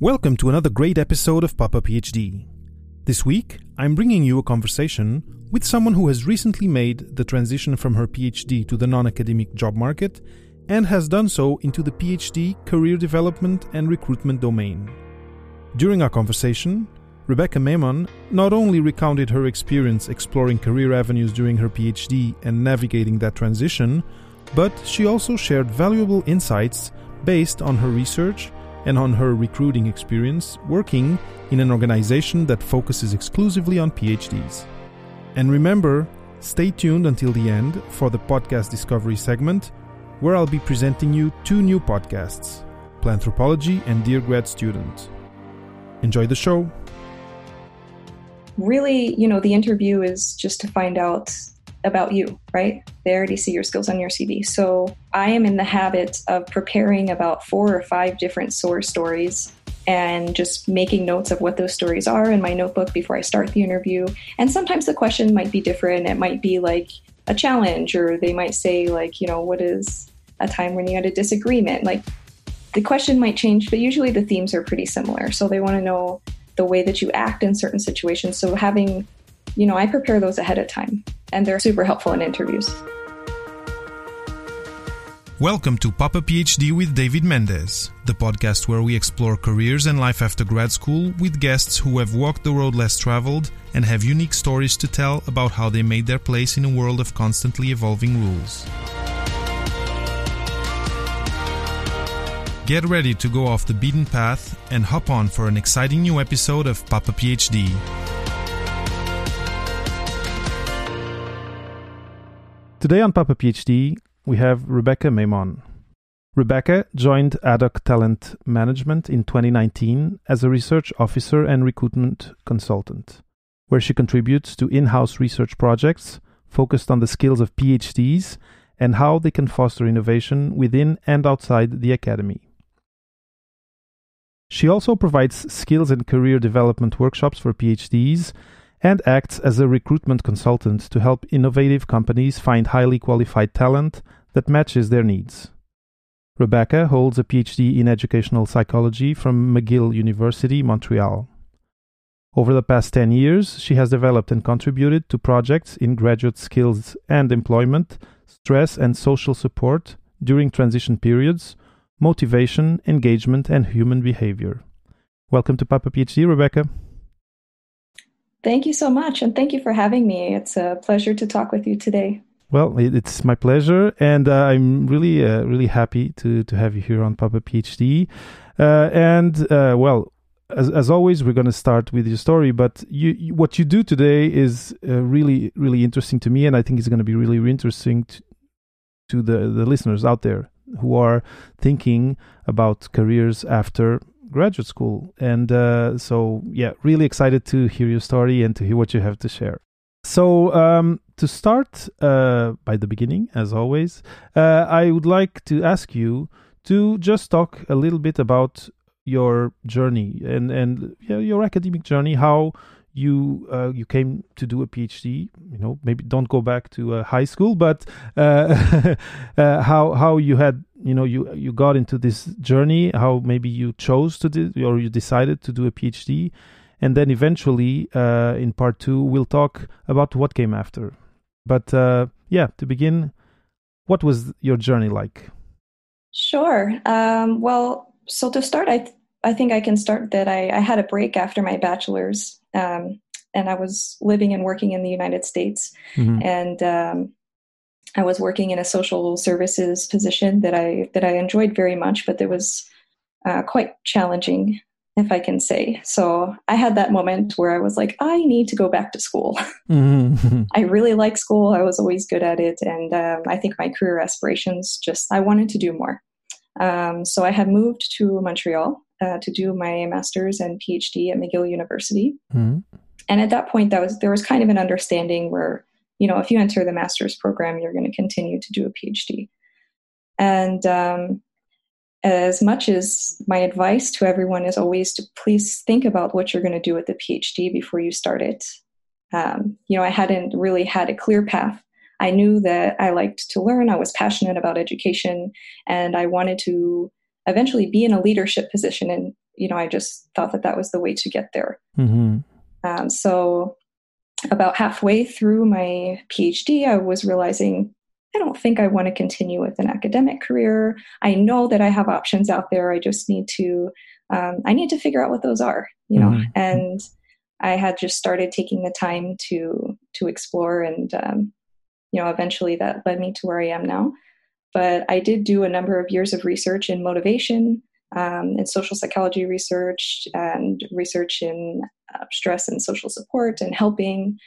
Welcome to another great episode of Papa PhD. This week, I'm bringing you a conversation with someone who has recently made the transition from her PhD to the non academic job market and has done so into the PhD career development and recruitment domain. During our conversation, Rebecca Maymon not only recounted her experience exploring career avenues during her PhD and navigating that transition, but she also shared valuable insights based on her research and on her recruiting experience working in an organization that focuses exclusively on PhDs. And remember, stay tuned until the end for the podcast discovery segment, where I'll be presenting you two new podcasts Planthropology and Dear Grad Student. Enjoy the show. Really, you know, the interview is just to find out about you, right? They already see your skills on your CV. So I am in the habit of preparing about four or five different SOAR stories and just making notes of what those stories are in my notebook before I start the interview. And sometimes the question might be different. It might be like a challenge, or they might say, like, you know, what is a time when you had a disagreement? Like, the question might change, but usually the themes are pretty similar. So they want to know the way that you act in certain situations. So having you know, I prepare those ahead of time, and they're super helpful in interviews. Welcome to Papa PhD with David Mendez, the podcast where we explore careers and life after grad school with guests who have walked the road less traveled and have unique stories to tell about how they made their place in a world of constantly evolving rules. Get ready to go off the beaten path and hop on for an exciting new episode of Papa PhD. Today on Papa PhD, we have Rebecca Maymon. Rebecca joined Adoc Talent Management in 2019 as a research officer and recruitment consultant, where she contributes to in house research projects focused on the skills of PhDs and how they can foster innovation within and outside the academy. She also provides skills and career development workshops for PhDs and acts as a recruitment consultant to help innovative companies find highly qualified talent that matches their needs. Rebecca holds a PhD in educational psychology from McGill University, Montreal. Over the past 10 years, she has developed and contributed to projects in graduate skills and employment, stress and social support during transition periods, motivation, engagement, and human behavior. Welcome to Papa PhD, Rebecca. Thank you so much. And thank you for having me. It's a pleasure to talk with you today. Well, it's my pleasure, and uh, I'm really, uh, really happy to to have you here on Papa PhD. Uh, and uh, well, as as always, we're going to start with your story. But you, you, what you do today is uh, really, really interesting to me, and I think it's going to be really interesting to, to the the listeners out there who are thinking about careers after graduate school. And uh, so, yeah, really excited to hear your story and to hear what you have to share. So, um, to start uh, by the beginning, as always, uh, I would like to ask you to just talk a little bit about your journey and and your academic journey, how you uh, you came to do a PhD. You know, maybe don't go back to uh, high school, but uh, uh, how how you had you know you you got into this journey, how maybe you chose to do or you decided to do a PhD, and then eventually uh, in part two we'll talk about what came after. But uh, yeah, to begin, what was your journey like? Sure. Um, well, so to start, I th- I think I can start that I, I had a break after my bachelor's um, and I was living and working in the United States, mm-hmm. and um, I was working in a social services position that I that I enjoyed very much, but that was uh, quite challenging, if I can say. So I had that moment where I was like, I need to go back to school. Mm-hmm. I really like school. I was always good at it, and um, I think my career aspirations just I wanted to do more. Um, so I had moved to Montreal uh, to do my master's and PhD at McGill University. Mm-hmm. And at that point, that was there was kind of an understanding where you know if you enter the master's program, you're going to continue to do a PhD. And um, as much as my advice to everyone is always to please think about what you're going to do with the PhD before you start it. Um, you know, I hadn't really had a clear path. I knew that I liked to learn. I was passionate about education, and I wanted to eventually be in a leadership position And, you know, I just thought that that was the way to get there. Mm-hmm. Um, so, about halfway through my PhD, I was realizing I don't think I want to continue with an academic career. I know that I have options out there. I just need to, um, I need to figure out what those are, you know. Mm-hmm. And I had just started taking the time to to explore, and um, you know, eventually that led me to where I am now. But I did do a number of years of research in motivation, um, in social psychology research, and research in uh, stress and social support, and helping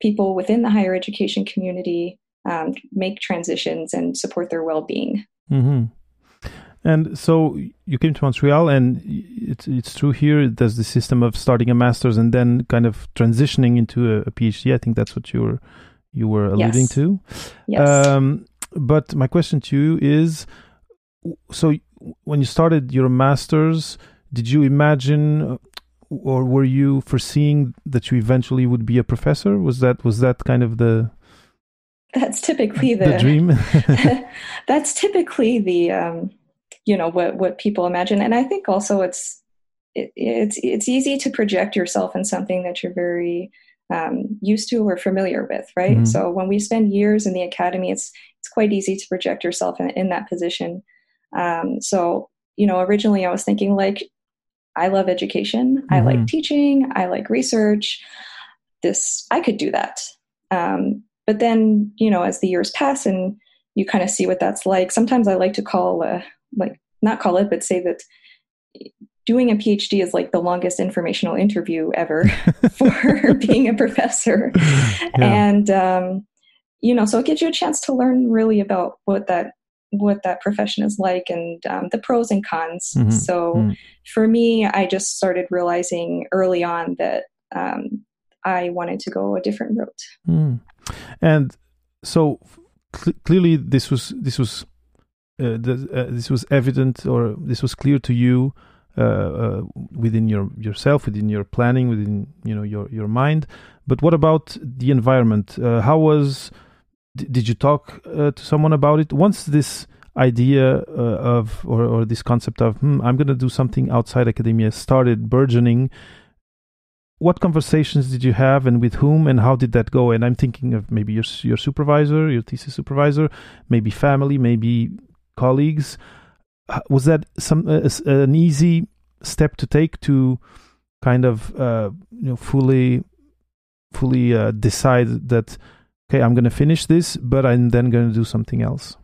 people within the higher education community um, make transitions and support their well-being. Mm-hmm. And so you came to Montreal, and it's it's true here. There's the system of starting a master's and then kind of transitioning into a, a PhD. I think that's what you were you were alluding yes. to. Yes. Um, but my question to you is: so when you started your master's, did you imagine, or were you foreseeing that you eventually would be a professor? Was that was that kind of the that's typically the, the dream. that's typically the um, you know what what people imagine, and I think also it's it, it's it's easy to project yourself in something that you're very um, used to or familiar with, right? Mm-hmm. So when we spend years in the academy, it's it's quite easy to project yourself in, in that position. Um, so you know, originally I was thinking like, I love education, mm-hmm. I like mm-hmm. teaching, I like research. This I could do that. Um, but then you know, as the years pass and you kind of see what that's like. Sometimes I like to call, uh, like not call it, but say that doing a PhD is like the longest informational interview ever for being a professor. Yeah. And, um, you know, so it gives you a chance to learn really about what that what that profession is like and um, the pros and cons. Mm-hmm. So mm-hmm. for me, I just started realizing early on that um, I wanted to go a different route. Mm. And so cl- clearly, this was this was uh, the, uh, this was evident or this was clear to you uh, uh, within your yourself, within your planning, within you know your your mind. But what about the environment? Uh, how was? Did you talk to someone about it once this? idea uh, of or, or this concept of hmm, i'm going to do something outside academia started burgeoning what conversations did you have and with whom and how did that go and i'm thinking of maybe your your supervisor your thesis supervisor maybe family maybe colleagues was that some uh, an easy step to take to kind of uh, you know fully fully uh, decide that okay i'm going to finish this but i'm then going to do something else.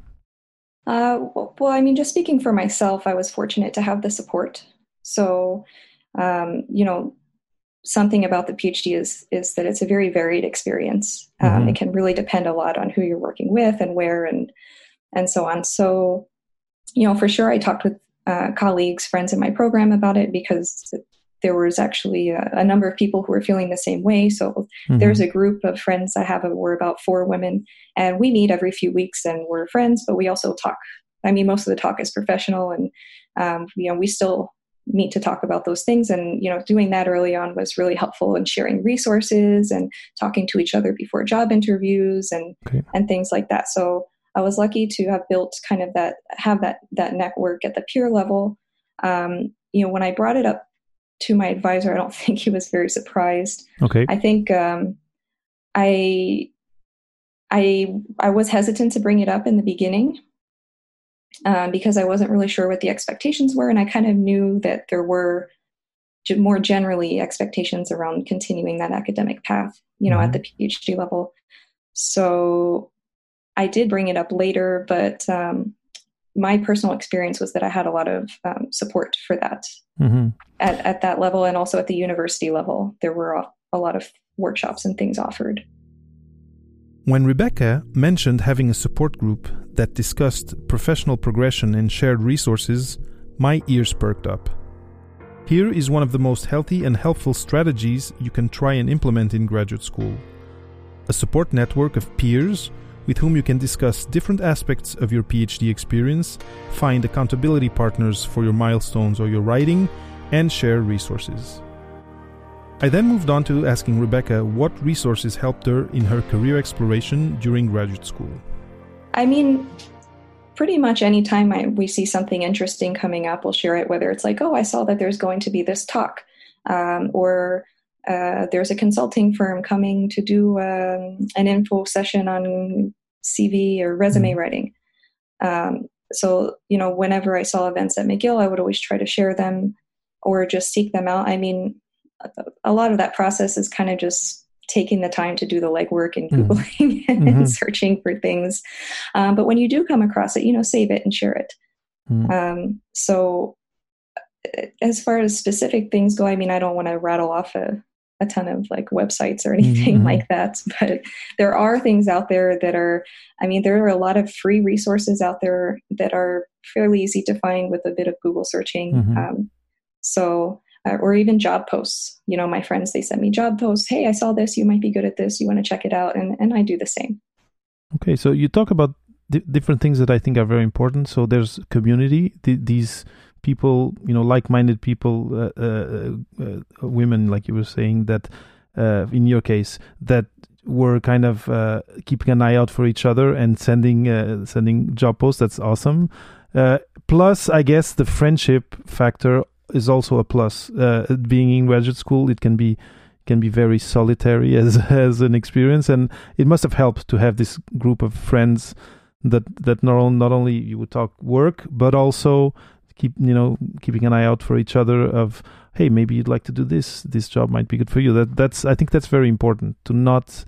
Uh, well i mean just speaking for myself i was fortunate to have the support. So um, you know something about the phd is is that it's a very varied experience. Um, mm-hmm. it can really depend a lot on who you're working with and where and and so on. So you know, for sure, I talked with uh, colleagues, friends in my program about it because there was actually a, a, number of people who were feeling the same way. So mm-hmm. there's a group of friends I have. We're about four women, and we meet every few weeks, and we're friends. But we also talk. I mean, most of the talk is professional, and um, you know, we still meet to talk about those things. And you know, doing that early on was really helpful in sharing resources and talking to each other before job interviews and okay. and things like that. So I was lucky to have built kind of that have that that network at the peer level. Um, you know, when I brought it up to my advisor, I don't think he was very surprised. Okay. I think um, I I I was hesitant to bring it up in the beginning um, because I wasn't really sure what the expectations were, and I kind of knew that there were more generally expectations around continuing that academic path, you know, mm-hmm. at the PhD level. So I did bring it up later, but um, my personal experience was that I had a lot of um, support for that mm-hmm. at, at that level and also at the university level. There were a, a lot of workshops and things offered. When Rebecca mentioned having a support group that discussed professional progression and shared resources, my ears perked up. Here is one of the most healthy and helpful strategies you can try and implement in graduate school a support network of peers with whom you can discuss different aspects of your PhD experience, find accountability partners for your milestones or your writing, and share resources. I then moved on to asking Rebecca what resources helped her in her career exploration during graduate school. I mean, pretty much anytime I, we see something interesting coming up, we'll share it, whether it's like, oh, I saw that there's going to be this talk, um, or uh, there's a consulting firm coming to do um, an info session on CV or resume mm-hmm. writing. Um, so, you know, whenever I saw events at McGill, I would always try to share them or just seek them out. I mean, a lot of that process is kind of just taking the time to do the legwork and mm-hmm. googling mm-hmm. and searching for things um, but when you do come across it you know save it and share it mm-hmm. um, so as far as specific things go i mean i don't want to rattle off a, a ton of like websites or anything mm-hmm. like that but there are things out there that are i mean there are a lot of free resources out there that are fairly easy to find with a bit of google searching mm-hmm. um, so uh, or even job posts. You know, my friends, they send me job posts. Hey, I saw this. You might be good at this. You want to check it out? And, and I do the same. Okay. So you talk about di- different things that I think are very important. So there's community, th- these people, you know, like minded people, uh, uh, uh, women, like you were saying, that in your case, that were kind of keeping an eye out for each other and sending sending job posts. That's awesome. plus, I guess the friendship factor is also a plus. Being in graduate school, it can be can be very solitary as as an experience, and it must have helped to have this group of friends that that not not only you would talk work, but also keep you know keeping an eye out for each other. Of hey, maybe you'd like to do this. This job might be good for you. That that's I think that's very important to not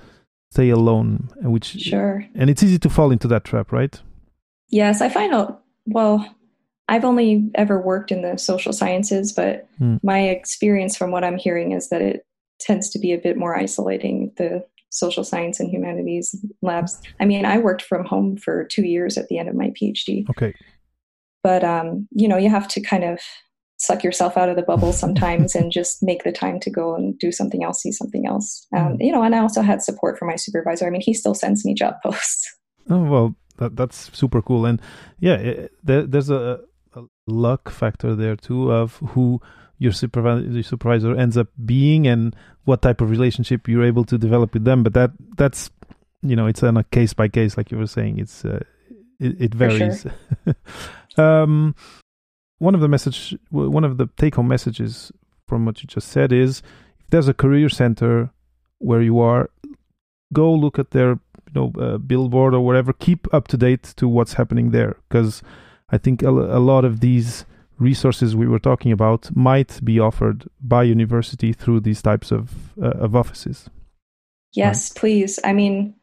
stay alone. Which sure, and it's easy to fall into that trap, right? Yes, I find out. Well, I've only ever worked in the social sciences, but mm. my experience from what I'm hearing is that it tends to be a bit more isolating, the social science and humanities labs. I mean, I worked from home for two years at the end of my PhD. Okay. But, um, you know, you have to kind of suck yourself out of the bubble sometimes and just make the time to go and do something else, see something else. Um, mm. You know, and I also had support from my supervisor. I mean, he still sends me job posts. Oh, well, that, that's super cool. And yeah, it, there, there's a, luck factor there too of who your supervisor, your supervisor ends up being and what type of relationship you're able to develop with them. But that that's you know it's on a case by case, like you were saying. It's uh, it, it varies. Um, one of the message, one of the take home messages from what you just said is if there's a career center where you are, go look at their you know uh, billboard or whatever. Keep up to date to what's happening there because I think a, a lot of these resources we were talking about might be offered by university through these types of uh, of offices. Yes, right? please. I mean,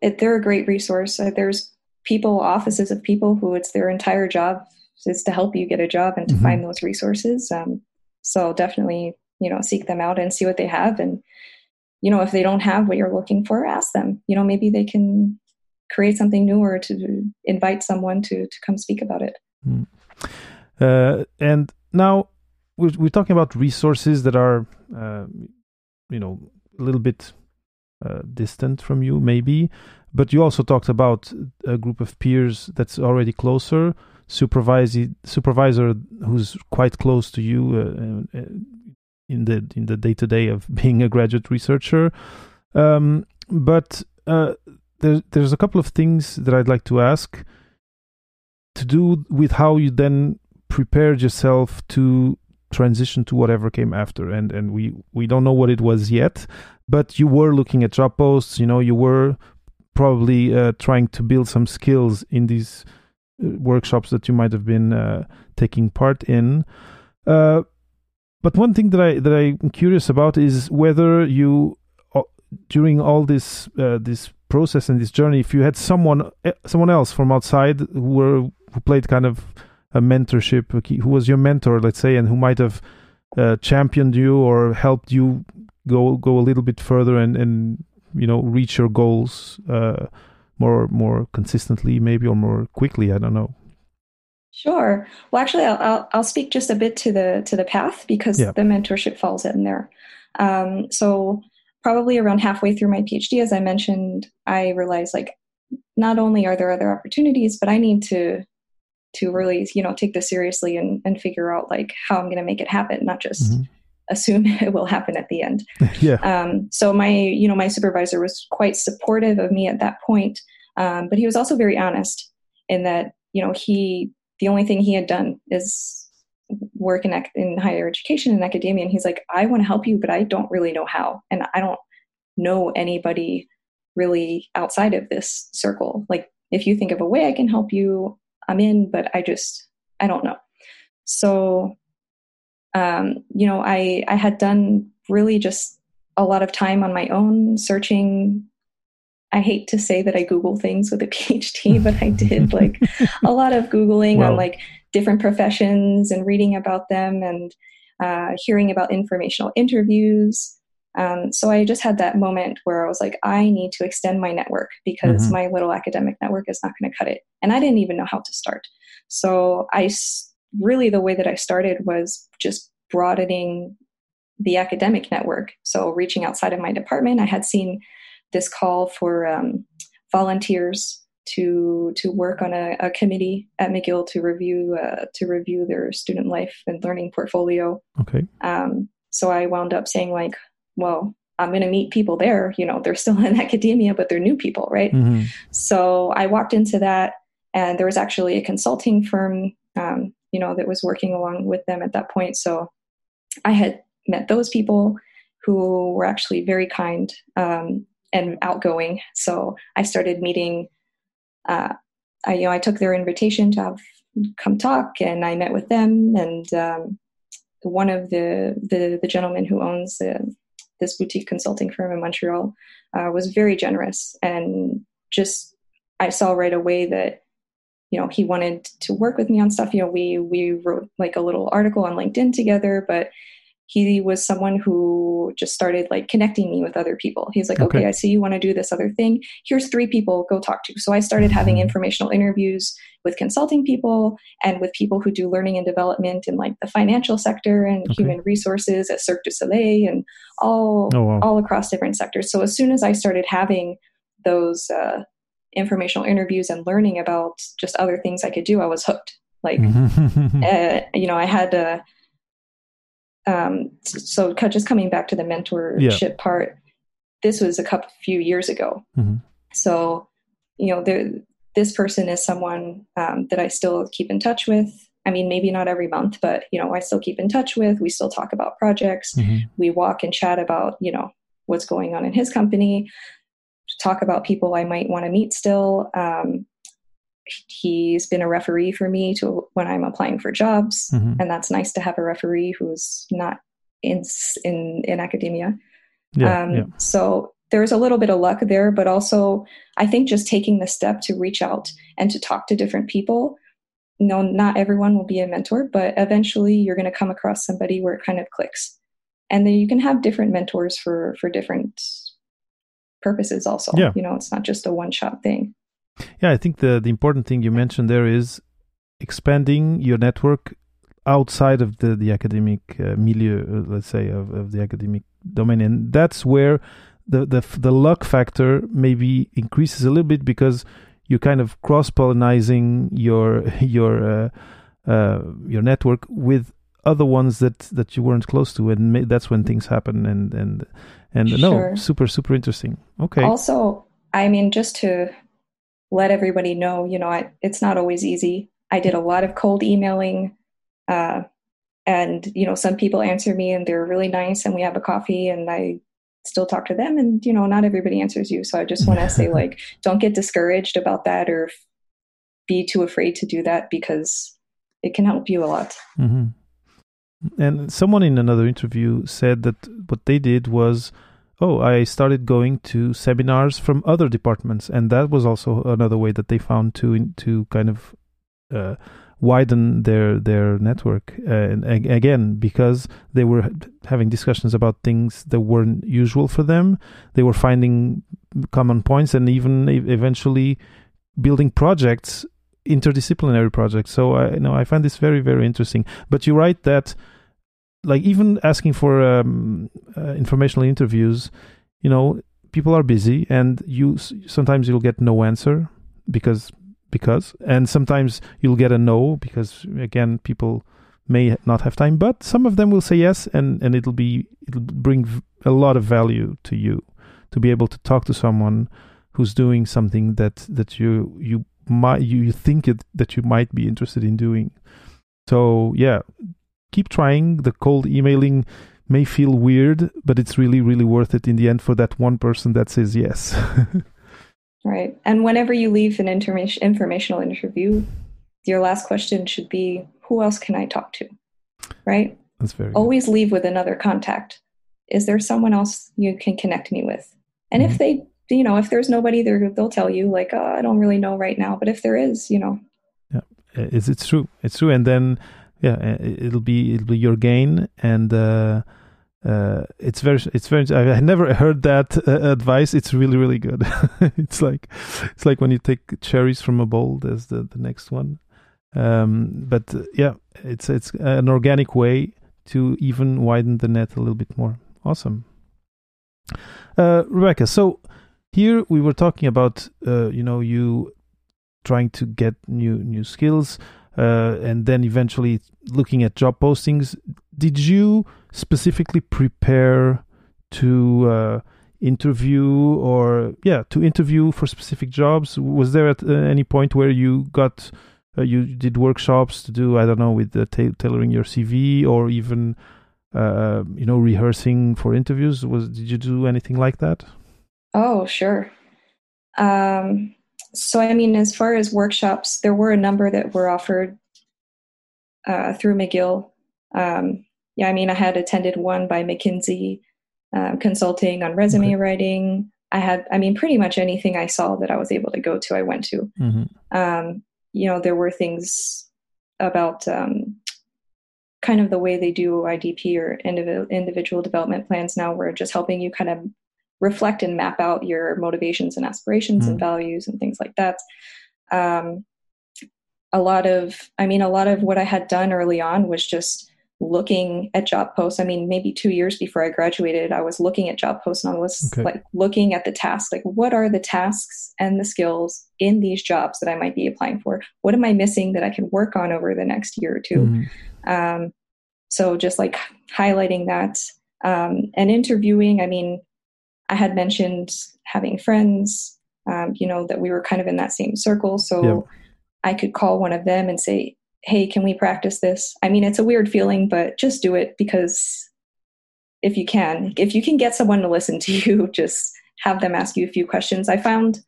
it, they're a great resource. Uh, there's people, offices of people who it's their entire job is to help you get a job and to mm-hmm. find those resources. Um, so definitely, you know, seek them out and see what they have. And you know, if they don't have what you're looking for, ask them. You know, maybe they can create something new or to invite someone to to come speak about it. Mm. Uh, and now we're, we're talking about resources that are, uh, you know, a little bit uh, distant from you, maybe. But you also talked about a group of peers that's already closer, supervisor, supervisor who's quite close to you uh, uh, in the in the day to day of being a graduate researcher. Um, but uh, there, there's a couple of things that I'd like to ask to do with how you then prepared yourself to transition to whatever came after and and we we don't know what it was yet but you were looking at job posts you know you were probably uh, trying to build some skills in these uh, workshops that you might have been uh, taking part in. Uh, but one thing that i that i'm curious about is whether you uh, during all this uh, this process and this journey if you had someone someone else from outside who were who played kind of a mentorship who was your mentor let's say and who might have championed you or helped you go go a little bit further and and you know reach your goals uh, more more consistently maybe or more quickly i don't know Sure. Well, actually, I'll, I'll, I'll speak just a bit to the to the path because yeah. the mentorship falls in there. Um, so probably around halfway through my PhD, as I mentioned, I realized like not only are there other opportunities, but I need to to really you know take this seriously and, and figure out like how I'm going to make it happen, not just mm-hmm. Assume it will happen at the end. yeah. Um, so my you know my supervisor was quite supportive of me at that point, Um, but he was also very honest in that, you know, he, the only thing he had done is work in, in higher education and academia. And he's like, I want to help you, but I don't really know how. And I don't know anybody really outside of this circle. Like, if you think of a way I can help you, I'm in, but I just, I don't know. So, um, you know, I, I had done really just a lot of time on my own searching. I hate to say that I Google things with a PhD, but I did like a lot of Googling on like different professions and reading about them and uh, hearing about informational interviews. Um, so I just had that moment where I was like, I need to extend my network because mm-hmm. my little academic network is not going to cut it. And I didn't even know how to start. So I really, the way that I started was just broadening the academic network. So reaching outside of my department, I had seen this call for um, volunteers to to work on a, a, committee at McGill to review uh, to review their student life and learning portfolio. Okay. Um, so I wound up saying like, well, I'm going to meet people there. You know, they're still in academia, but they're new people, right? Mm-hmm. So I walked into that, and there was actually a consulting firm, um, you know, that was working along with them at that point. So I had met those people who were actually very kind um, and outgoing. So I started meeting uh, I, you know, I took their invitation to have come talk, and I met with them. And um, one of the, the, the gentlemen who owns the, this boutique consulting firm in Montreal uh, was very generous, and just I saw right away that you know he wanted to work with me on stuff. You know, we we wrote like a little article on LinkedIn together, but he was someone who just started like connecting me with other people. He's like, okay, okay I see you want to do this other thing. Here's three people, go talk to. So I started having mm-hmm. informational interviews with consulting people and with people who do learning and development in like the financial sector and okay. human resources at Cirque du Soleil and all oh, wow. all across different sectors. So as soon as I started having those uh, informational interviews and learning about just other things I could do, I was hooked. Like, uh, you know, I had uh, um, so just coming back to the mentorship yeah. part, this was a couple few years ago. Mm-hmm. So, you know, there, this person is someone um, that I still keep in touch with. I mean, maybe not every month, but you know, I still keep in touch with. We still talk about projects. Mm-hmm. We walk and chat about you know what's going on in his company. Talk about people I might want to meet still. Um, he's been a referee for me to when I'm applying for jobs, mm-hmm. and that's nice to have a referee who's not in in in academia. Yeah, um, yeah. So there's a little bit of luck there, but also I think just taking the step to reach out and to talk to different people. no, not everyone will be a mentor, but eventually you're going to come across somebody where it kind of clicks, and then you can have different mentors for for different purposes. Also, yeah. you know, it's not just a one shot thing. Yeah, I think the the important thing you mentioned there is expanding your network outside of the the academic uh, milieu, uh, let's say, of, of the academic domain, and that's where the the the luck factor maybe increases a little bit because you're kind of cross pollinizing your your uh, uh, your network with other ones that that you weren't close to, and that's when things happen. And and and sure. no, super super interesting. Okay. Also, I mean, just to let everybody know, you know, I, it's not always easy. I did a lot of cold emailing. Uh, and, you know, some people answer me and they're really nice and we have a coffee and I still talk to them. And, you know, not everybody answers you. So I just want to say, like, don't get discouraged about that or be too afraid to do that because it can help you a lot. Mm-hmm. And someone in another interview said that what they did was oh, I started going to seminars from other departments, and that was also another way that they found to to kind of uh, widen their their network. Uh, and again, because they were having discussions about things that weren't usual for them, they were finding common points, and even eventually building projects, interdisciplinary projects. So I you know I find this very very interesting. But you write that like even asking for um, uh, informational interviews, you know, people are busy, and you sometimes you'll get no answer because because, and sometimes you'll get a no because again people may not have time, but some of them will say yes, and and it'll be it'll bring a lot of value to you to be able to talk to someone who's doing something that that you you might you think it, that you might be interested in doing. So yeah, keep trying. The cold emailing may feel weird, but it's really really worth it in the end for that one person that says yes. right, and whenever you leave an information informational interview, your last question should be, "Who else can I talk to?" Right. That's very always good. leave with another contact. Is there someone else you can connect me with? And mm-hmm. if they you know, if there's nobody there, they'll tell you like, oh, I don't really know right now. But if there is, you know, yeah, it's it's true, it's true. And then yeah, it'll be it'll be your gain, and uh, uh, it's very it's very. I never heard that uh, advice. It's really really good. it's like it's like when you take cherries from a bowl. There's the the next one. Um, but uh, yeah, it's it's an organic way to even widen the net a little bit more. Awesome. Uh, Rebecca, so here we were talking about, uh, you know, you trying to get new new skills, uh, and then eventually looking at job postings. Did you specifically prepare to uh, interview or yeah to interview for specific jobs? Was there at uh, any point where you got uh, you did workshops to do I don't know with ta- tailoring your CV or even uh, you know rehearsing for interviews? Was did you do anything like that? Oh, sure. Um, so, I mean, as far as workshops, there were a number that were offered uh, through McGill. Um, yeah, I mean, I had attended one by McKinsey uh, consulting on resume okay. writing. I had, I mean, pretty much anything I saw that I was able to go to, I went to. Mm-hmm. Um, you know, there were things about um, kind of the way they do IDP or individual individual development plans now, where just helping you kind of reflect and map out your motivations and aspirations mm. and values and things like that. Um, a lot of, I mean, a lot of what I had done early on was just looking at job posts. I mean, maybe two years before I graduated, I was looking at job posts and I was okay. like looking at the tasks, like what are the tasks and the skills in these jobs that I might be applying for? What am I missing that I can work on over the next year or 2 mm um, so just like highlighting that um, and interviewing. I mean, I had mentioned having friends, um, you know, that we were kind of in that same circle. So yep. I could call one of them and say, Hey, can we practice this? I mean, it's a weird feeling, but just do it because if you can, if you can get someone to listen to you, just have them ask you a few questions. I found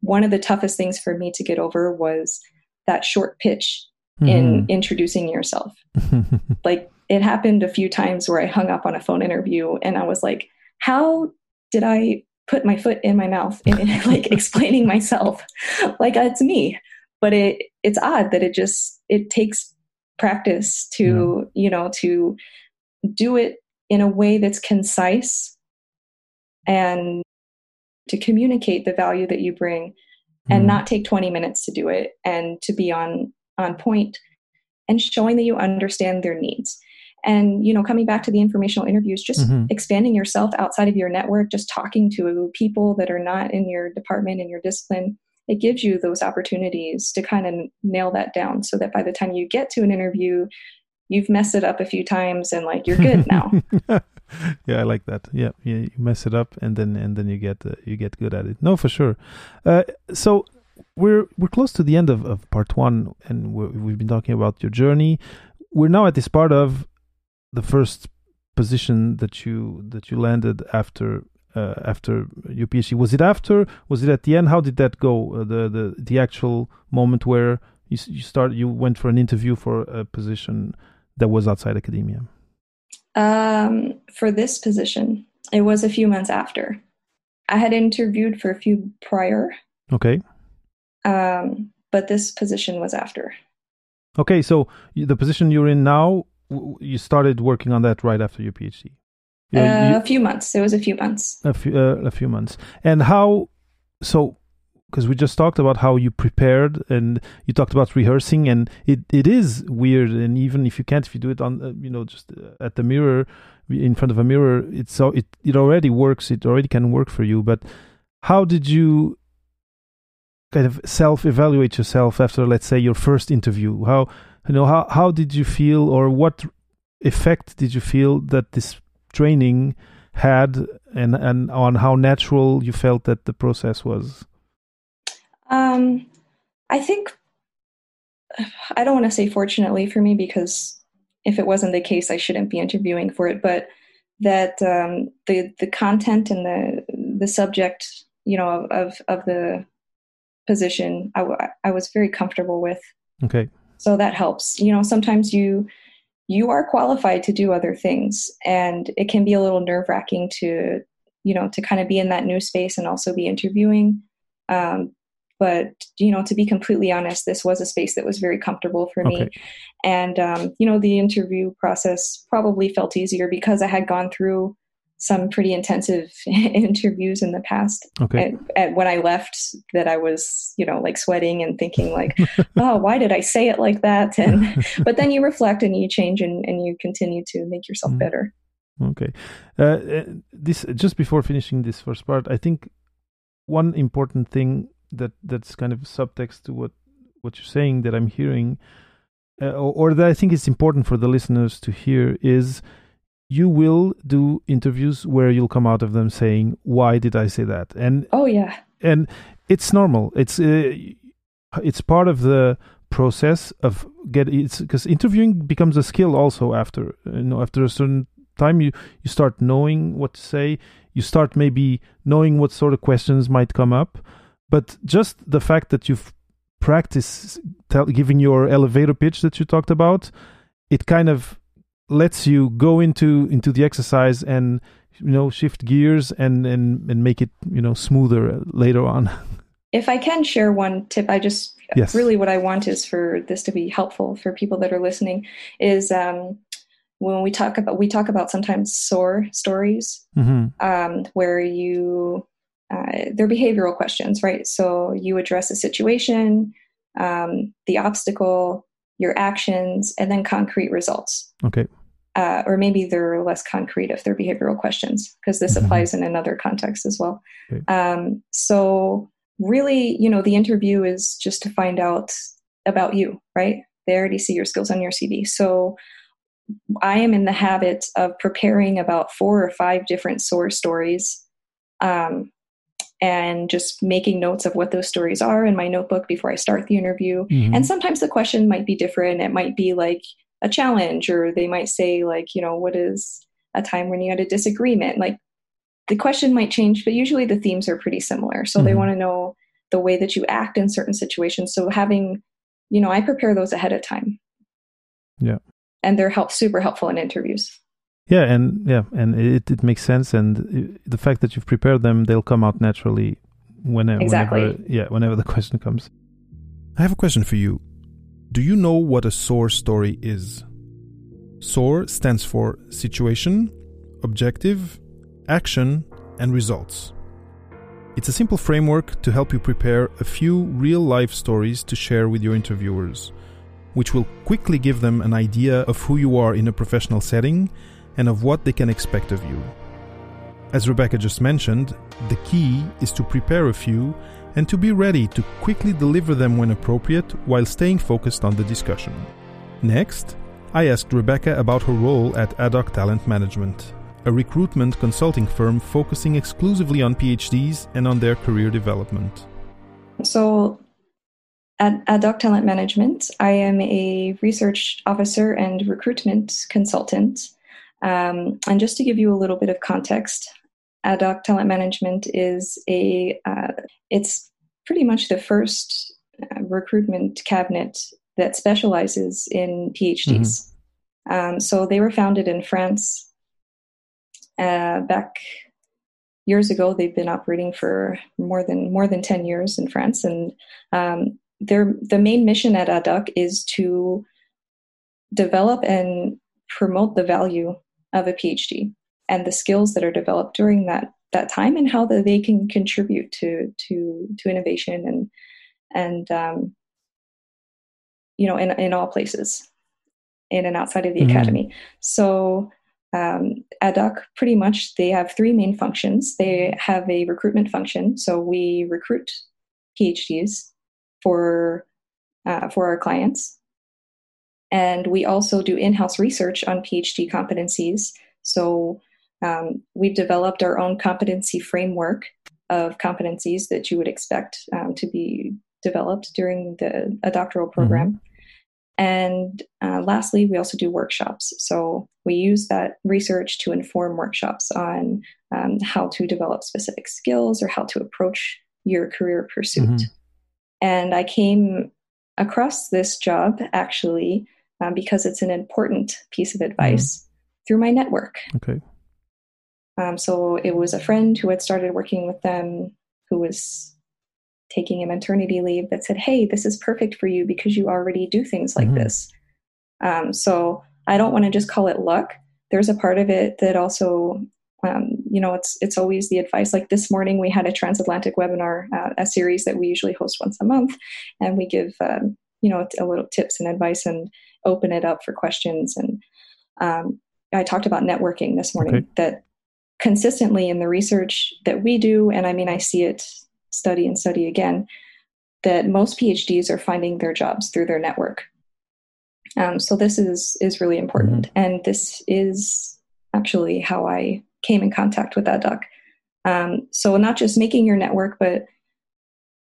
one of the toughest things for me to get over was that short pitch mm-hmm. in introducing yourself. like it happened a few times where I hung up on a phone interview and I was like, how did I put my foot in my mouth and like explaining myself like uh, it's me? But it it's odd that it just it takes practice to yeah. you know to do it in a way that's concise and to communicate the value that you bring and mm. not take 20 minutes to do it and to be on on point and showing that you understand their needs and you know coming back to the informational interviews just mm-hmm. expanding yourself outside of your network just talking to people that are not in your department in your discipline it gives you those opportunities to kind of nail that down so that by the time you get to an interview you've messed it up a few times and like you're good now. Yeah i like that. Yeah, yeah you mess it up and then and then you get uh, you get good at it. No for sure. Uh, so we're we're close to the end of, of part one and we have been talking about your journey. We're now at this part of the first position that you that you landed after uh, after your PhD? Was it after? Was it at the end? How did that go? Uh, the the the actual moment where you you start you went for an interview for a position that was outside academia. Um, for this position, it was a few months after. I had interviewed for a few prior. Okay. Um, but this position was after. Okay, so the position you're in now you started working on that right after your PhD. You uh, you, a few months. It was a few months. A few, uh, a few months. And how? So, because we just talked about how you prepared, and you talked about rehearsing, and it, it is weird. And even if you can't, if you do it on, uh, you know, just uh, at the mirror, in front of a mirror, it's so it it already works. It already can work for you. But how did you kind of self evaluate yourself after, let's say, your first interview? How you know how how did you feel or what effect did you feel that this training had, and and on how natural you felt that the process was? Um, I think I don't want to say fortunately for me because if it wasn't the case, I shouldn't be interviewing for it. But that um, the the content and the the subject, you know, of of the position, I, I was very comfortable with. Okay. So that helps. You know, sometimes you you are qualified to do other things, and it can be a little nerve wracking to you know to kind of be in that new space and also be interviewing. Um, but you know to be completely honest this was a space that was very comfortable for me and um, you know the interview process probably felt easier because i had gone through some pretty intensive interviews in the past okay. at when i left that i was you know like sweating and thinking like oh why did i say it like that and but then you reflect and you change and, and you continue to make yourself mm. better okay uh, uh, this just before finishing this first part i think one important thing that that's kind of subtext to what what you're saying that I'm hearing, uh, or, or, that I think it's important for the listeners to hear is you will do interviews where you'll come out of them saying why did I say that? And oh yeah. and it's normal. It's uh, it's part of the process of get it's because interviewing becomes a skill also after you know after a certain time you you start knowing what to say. You start maybe knowing what sort of questions might come up. But just the fact that you've practiced tell, giving your elevator pitch that you talked about, it kind of lets you go into into the exercise and you know shift gears and and and make it you know smoother later on. If I can share one tip, I just yes. really what I want is for this to be helpful for people that are listening. Is um, when we talk about we talk about sometimes SOAR stories mm-hmm. um, where you uh, they're behavioral questions, right? So you address a situation, um, the obstacle, your actions, and then concrete results. Okay. Uh, or maybe they're less concrete if they're behavioral questions, because this mm-hmm. applies in another context as well. Okay. Um, so, really, you know, the interview is just to find out about you, right? They already see your skills on your CV. So, I am in the habit of preparing about four or five different SOAR stories um, and just making notes of what those stories are in my notebook before I start the interview. Mm-hmm. And sometimes the question might be different. It might be like a challenge, or they might say, like, you know, what is a time when you had a disagreement? Like the question might change, but usually the themes are pretty similar. So mm-hmm. they want to know the way that you act in certain situations. So having, you know, I prepare those ahead of time. Yeah. And they're help super helpful in interviews. Yeah, and yeah, and it, it makes sense. And the fact that you've prepared them, they'll come out naturally whenever, exactly. whenever yeah, whenever the question comes. I have a question for you. Do you know what a SOAR story is? SOAR stands for situation, objective, action, and results. It's a simple framework to help you prepare a few real life stories to share with your interviewers, which will quickly give them an idea of who you are in a professional setting and of what they can expect of you. As Rebecca just mentioned, the key is to prepare a few and to be ready to quickly deliver them when appropriate while staying focused on the discussion. Next, I asked Rebecca about her role at Adoc Talent Management, a recruitment consulting firm focusing exclusively on PhDs and on their career development. So, at Adoc Talent Management, I am a research officer and recruitment consultant um, and just to give you a little bit of context, Adoc Talent Management is a uh, it's pretty much the first uh, recruitment cabinet that specializes in PhDs. Mm-hmm. Um, so they were founded in France uh, back years ago. They've been operating for more than more than ten years in France, and um, their the main mission at Adoc is to develop and promote the value of a PhD and the skills that are developed during that that time and how that they can contribute to to to innovation and and um, you know in in all places in and outside of the mm-hmm. academy so um, pretty much they have three main functions they have a recruitment function so we recruit phds for uh, for our clients and we also do in house research on PhD competencies. So Um, we've developed our own competency framework of competencies that you would expect um, to be developed during the a doctoral mm-hmm. program. Mm-hmm. And uh, lastly, we also do workshops. So we use that research to inform workshops on um, how to develop specific skills or how to approach your career pursuit. Mm-hmm. And I came across this job actually um, because it's an important piece of advice mm-hmm. through my network. Okay. Um, so it was a friend who had started working with them who was taking a maternity leave that said, Hey, this is perfect for you because you already do things like mm-hmm. this. Um, so I don't want to just call it luck. There's a part of it that also, um, you know, it's it's always the advice. Like this morning, we had a transatlantic webinar, uh, a series that we usually host once a month, and we give, um, you know, a little tips and advice and open it up for questions. And um, I talked about networking this morning. Okay. That consistently in the research that we do, and I mean, I see it study and study again, that most PhDs are finding their jobs through their network. Um, so this is is really important, mm-hmm. and this is actually how I came in contact with Adoc. Um, so not just making your network, but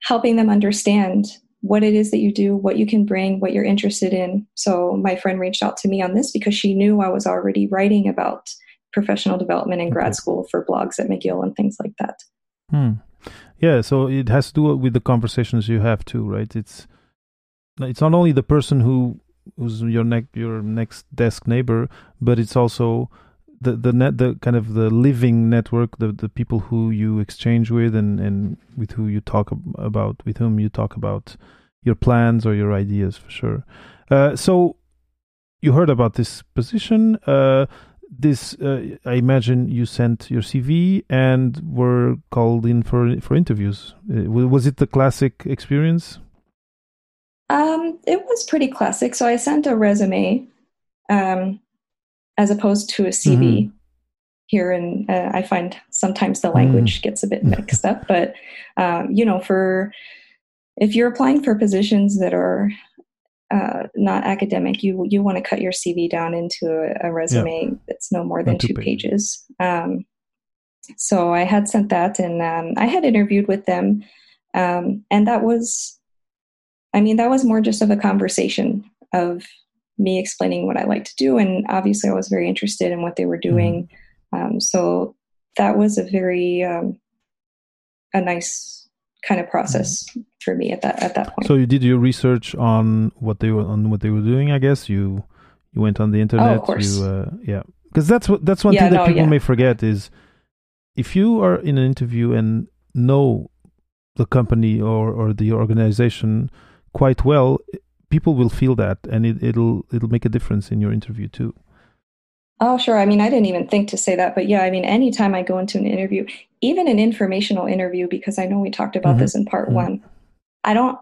helping them understand what it is that you do, what you can bring, what you're interested in. So my friend reached out to me on this because she knew I was already writing about professional development in grad school for blogs at McGill and things like that. Hmm. Yeah, so it has to do with the conversations you have too, right? It's it's not only the person who who's your next your next desk neighbor, but it's also the the net the kind of the living network, the the people who you exchange with and and with who you talk about, with whom you talk about your plans or your ideas for sure. Uh, so you heard about this position. Uh, this uh, I imagine you sent your CV and were called in for for interviews. Uh, was it the classic experience? Um, it was pretty classic. So I sent a resume, um, as opposed to a CV. Mm-hmm. Here, and uh, I find sometimes the language mm. gets a bit mixed up. But um, you know, for if you're applying for positions that are uh, not academic, you you want to cut your CV down into a, a resume yeah. that's no more than two, two, pages. Um, so I had sent that, and um, I had interviewed with them, um, and that was, I mean, that was more just of a conversation of me explaining what I like to do, and obviously I was very interested in what they were doing. Mm-hmm. so that was a very um, a nice kind of process for me at that at that point. So you did your research on what they were on what they were doing. I guess you you went on the internet. Oh, of course. You, uh, yeah, because that's what that's one yeah, thing that no, people yeah. may forget is if you are in an interview and know the company or or the organization quite well, people will feel that, and it, it'll it'll make a difference in your interview too. Oh, sure. I mean, I didn't even think to say that, but yeah, I mean, anytime I go into an interview, even an informational interview, because I know we talked about mm-hmm. this in part mm-hmm. one, I don't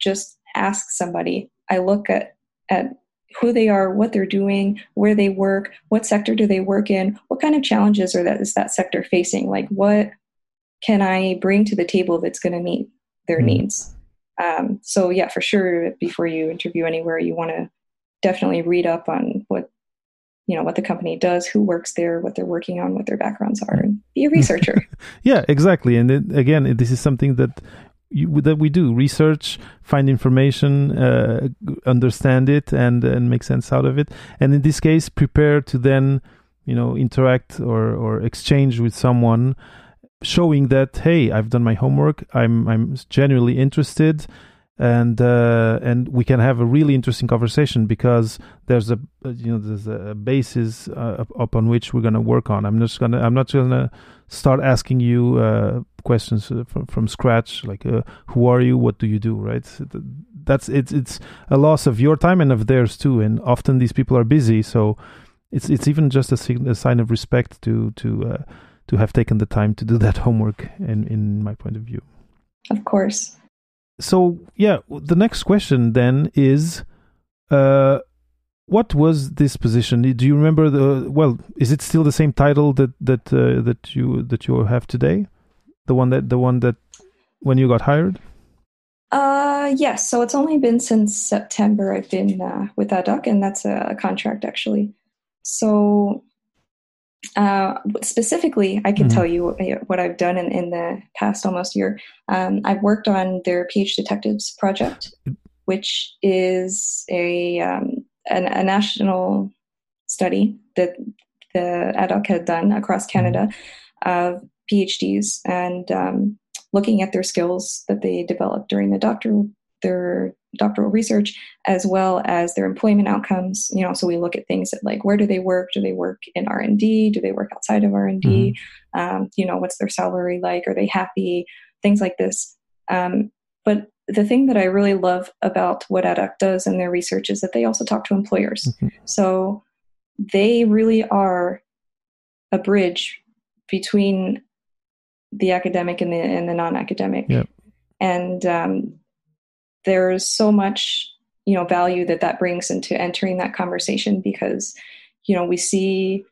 just ask somebody. I look at at who they are, what they're doing, where they work, what sector do they work in, what kind of challenges are that is that sector facing? Like what can I bring to the table that's going to meet their mm-hmm. needs? Um, so yeah, for sure, before you interview anywhere, you want to definitely read up on you know what the company does, who works there, what they're working on, what their backgrounds are, and be a researcher. yeah, exactly. And it, again, this is something that you, that we do research, find information, uh, understand it, and and make sense out of it. And in this case, prepare to then, you know, interact or or exchange with someone, showing that hey, I've done my homework. I'm I'm genuinely interested and uh, and we can have a really interesting conversation because there's a you know there's a basis uh, upon which we're going to work on. I'm just gonna I'm not gonna start asking you uh, questions uh, from from scratch like uh, who are you, what do you do, right? That's it's it's a loss of your time and of theirs too. And often these people are busy, so it's it's even just a, sign, a sign of respect to to uh, to have taken the time to do that homework. In in my point of view, of course so yeah, the next question then is, uh, what was this position? Do you remember the? Well, is it still the same title that that uh, that you that you have today? The one that the one that when you got hired? Uh, yes. So it's only been since September I've been uh, with Adoc, and that's a contract actually. So uh, specifically, I can mm-hmm. tell you what I've done in, in the past almost year. Um, I've worked on their PH Detectives project, which is a, um, an, a national study that the Adoc had done across mm-hmm. Canada of PhDs and um, looking at their skills that they developed during the doctoral their doctoral research as well as their employment outcomes. You know so we look at things that like where do they work? Do they work in r&d do they work outside of r&d mm-hmm. um, you know what's their salary like? Are they happy? Things like this. Um, but the thing that i really love about what Adoc does in their research is that they also talk to employers. Mm-hmm. so they really are a bridge between the academic and the and the non-academic. Yep. and um, there's so much you know value that that brings into entering that conversation because you know we see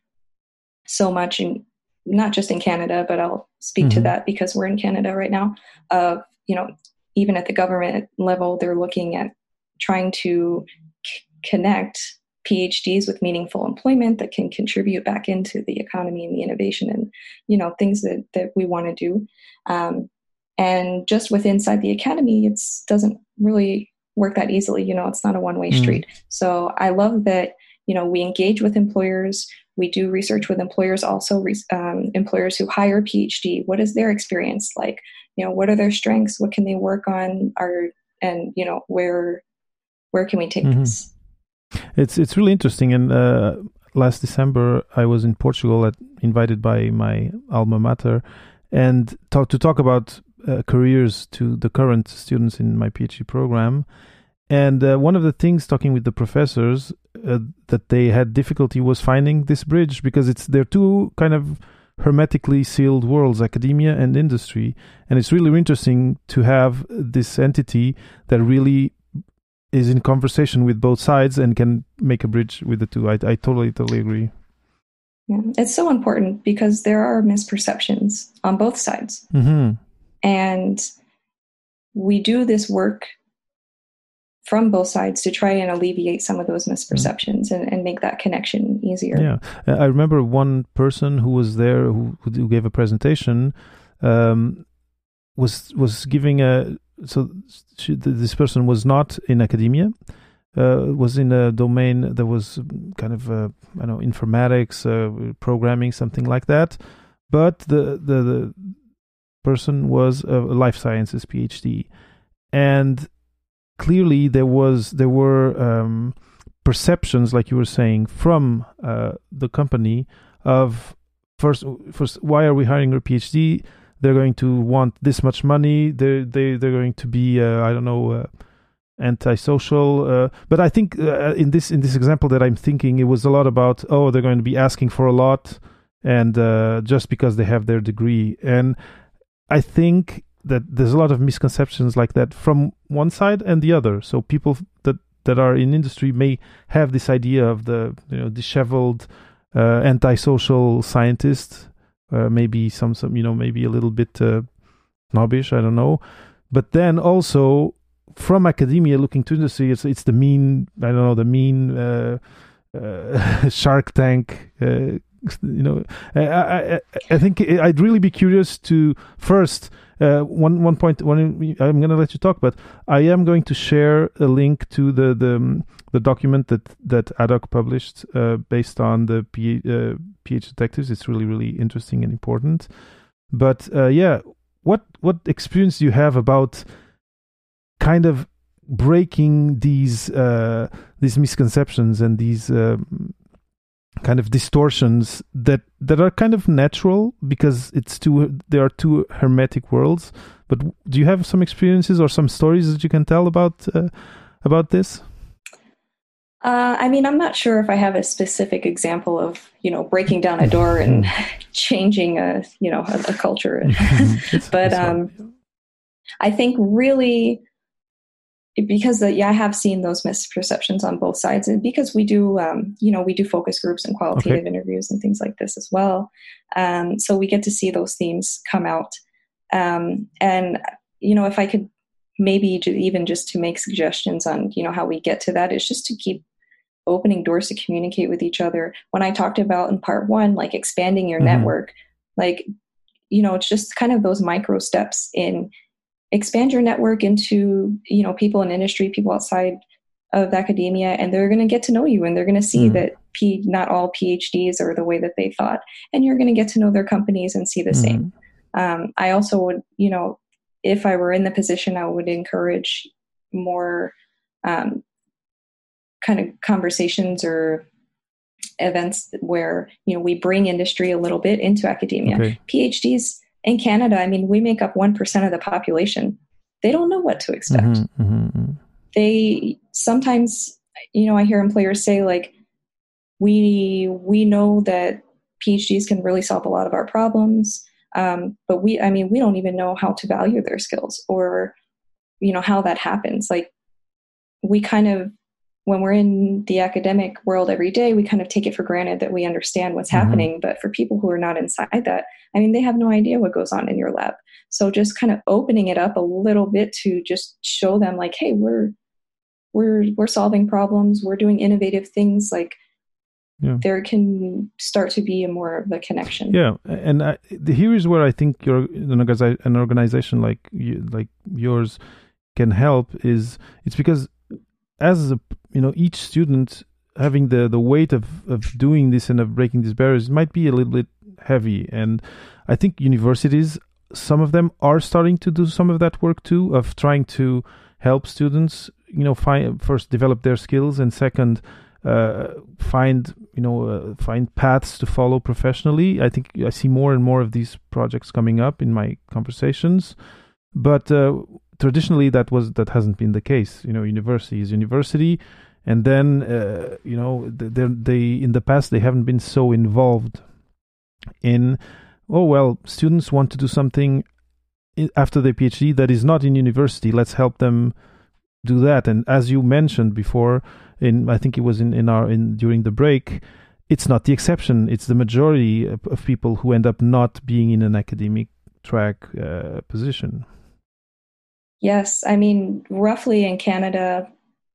so much in not just in Canada but I'll speak mm-hmm. to that because we're in Canada right now of you know even at the government level they're looking at trying to c- connect PhDs with meaningful employment that can contribute back into the economy and the innovation and you know things that that we want to do um, and just with inside the academy it doesn't really work that easily you know it's not a one way mm. street. So i love that you know we engage with employers. We do research with employers also um, employers who hire phd what is their experience like? You know what are their strengths? What can they work on? Are and you know where where can we take mm-hmm. this? It's it's really interesting. And uh, last december i was in portugal at, invited by my alma mater and talk to talk about uh, careers to the current students in my PhD program. And uh, one of the things talking with the professors uh, that they had difficulty was finding this bridge because it's they're two kind of hermetically sealed worlds, academia and industry. And it's really interesting to have this entity that really is in conversation with both sides and can make a bridge with the two. I, I totally, totally agree. Yeah, it's so important because there are misperceptions on both sides. Mm-hmm. And we do this work from both sides to try and alleviate some of those misperceptions and, and make that connection easier. Yeah. I remember one person who was there who, who gave a presentation um, was was giving a so she, this person was not in academia uh, was in a domain that was kind of uh, I don't know informatics uh, programming something like that but the the, the person was a life sciences PhD, and clearly there was there were um, perceptions, like you were saying, from uh, the company of first first why are we hiring a PhD? They're going to want this much money. They they they're going to be uh, I don't know. Uh, antisocial uh, but i think uh, in this in this example that i'm thinking it was a lot about oh they're going to be asking for a lot and uh, just because they have their degree and I think that there's a lot of misconceptions like that from one side and the other. So people that that are in industry may have this idea of the you know disheveled, uh, antisocial scientist, uh, maybe some some you know maybe a little bit uh, snobbish. I don't know, but then also from academia looking to industry, it's it's the mean I don't know the mean uh, uh, Shark Tank uh, you know, I, I, I think I'd really be curious to first uh, one one point. I'm going to let you talk, but I am going to share a link to the the, um, the document that that Adoc published uh, based on the P, uh, PH detectives. It's really really interesting and important. But uh, yeah, what what experience do you have about kind of breaking these uh, these misconceptions and these um, kind of distortions that that are kind of natural because it's two there are two hermetic worlds. But do you have some experiences or some stories that you can tell about uh, about this? Uh, I mean, I'm not sure if I have a specific example of you know breaking down a door and changing a you know a, a culture, but um, I think really because uh, yeah, I have seen those misperceptions on both sides, and because we do, um, you know, we do focus groups and qualitative okay. interviews and things like this as well. Um, so we get to see those themes come out, um, and you know, if I could maybe even just to make suggestions on you know how we get to that is just to keep opening doors to communicate with each other. When I talked about in part one, like expanding your mm-hmm. network, like, you know, it's just kind of those micro steps in expand your network into, you know, people in industry, people outside of academia, and they're going to get to know you and they're going to see mm-hmm. that P, not all PhDs are the way that they thought, and you're going to get to know their companies and see the mm-hmm. same. Um, I also would, you know, if I were in the position, I would encourage more um, kind of conversations or events where you know we bring industry a little bit into academia. Okay. PhDs in Canada, I mean, we make up one percent of the population. They don't know what to expect. Mm-hmm, mm-hmm. mm-hmm. They sometimes, you know, I hear employers say like, "We we know that PhDs can really solve a lot of our problems." Um, but we, I mean, we don't even know how to value their skills or, you know, how that happens. Like, we kind of when we're in the academic world every day, we kind of take it for granted that we understand what's mm-hmm. happening. But for people who are not inside that, I mean, they have no idea what goes on in your lab. So just kind of opening it up a little bit to just show them, like, hey, we're we're we're solving problems, we're doing innovative things. Like yeah. there can start to be a more of a connection. Yeah, and I, here is where I think your an organization like you, like yours can help is it's because as a you know each student having the the weight of of doing this and of breaking these barriers might be a little bit heavy. And i think universities some of them are starting to do some of that work too of trying to help students you know find first develop their skills and second uh, find you know uh, find paths to follow professionally. I think i see more and more of these projects coming up in my conversations. But uh, traditionally that was that hasn't been the case. You know, university is university, and then uh, you know they they in the past they haven't been so involved in. Oh well, students want to do something after their PhD that is not in university. Let's help them do that. And as you mentioned before, in I think it was in in our in during the break. It's not the exception. It's the majority of, of people who end up not being in an academic track uh, position. Yes, I mean, roughly in Canada,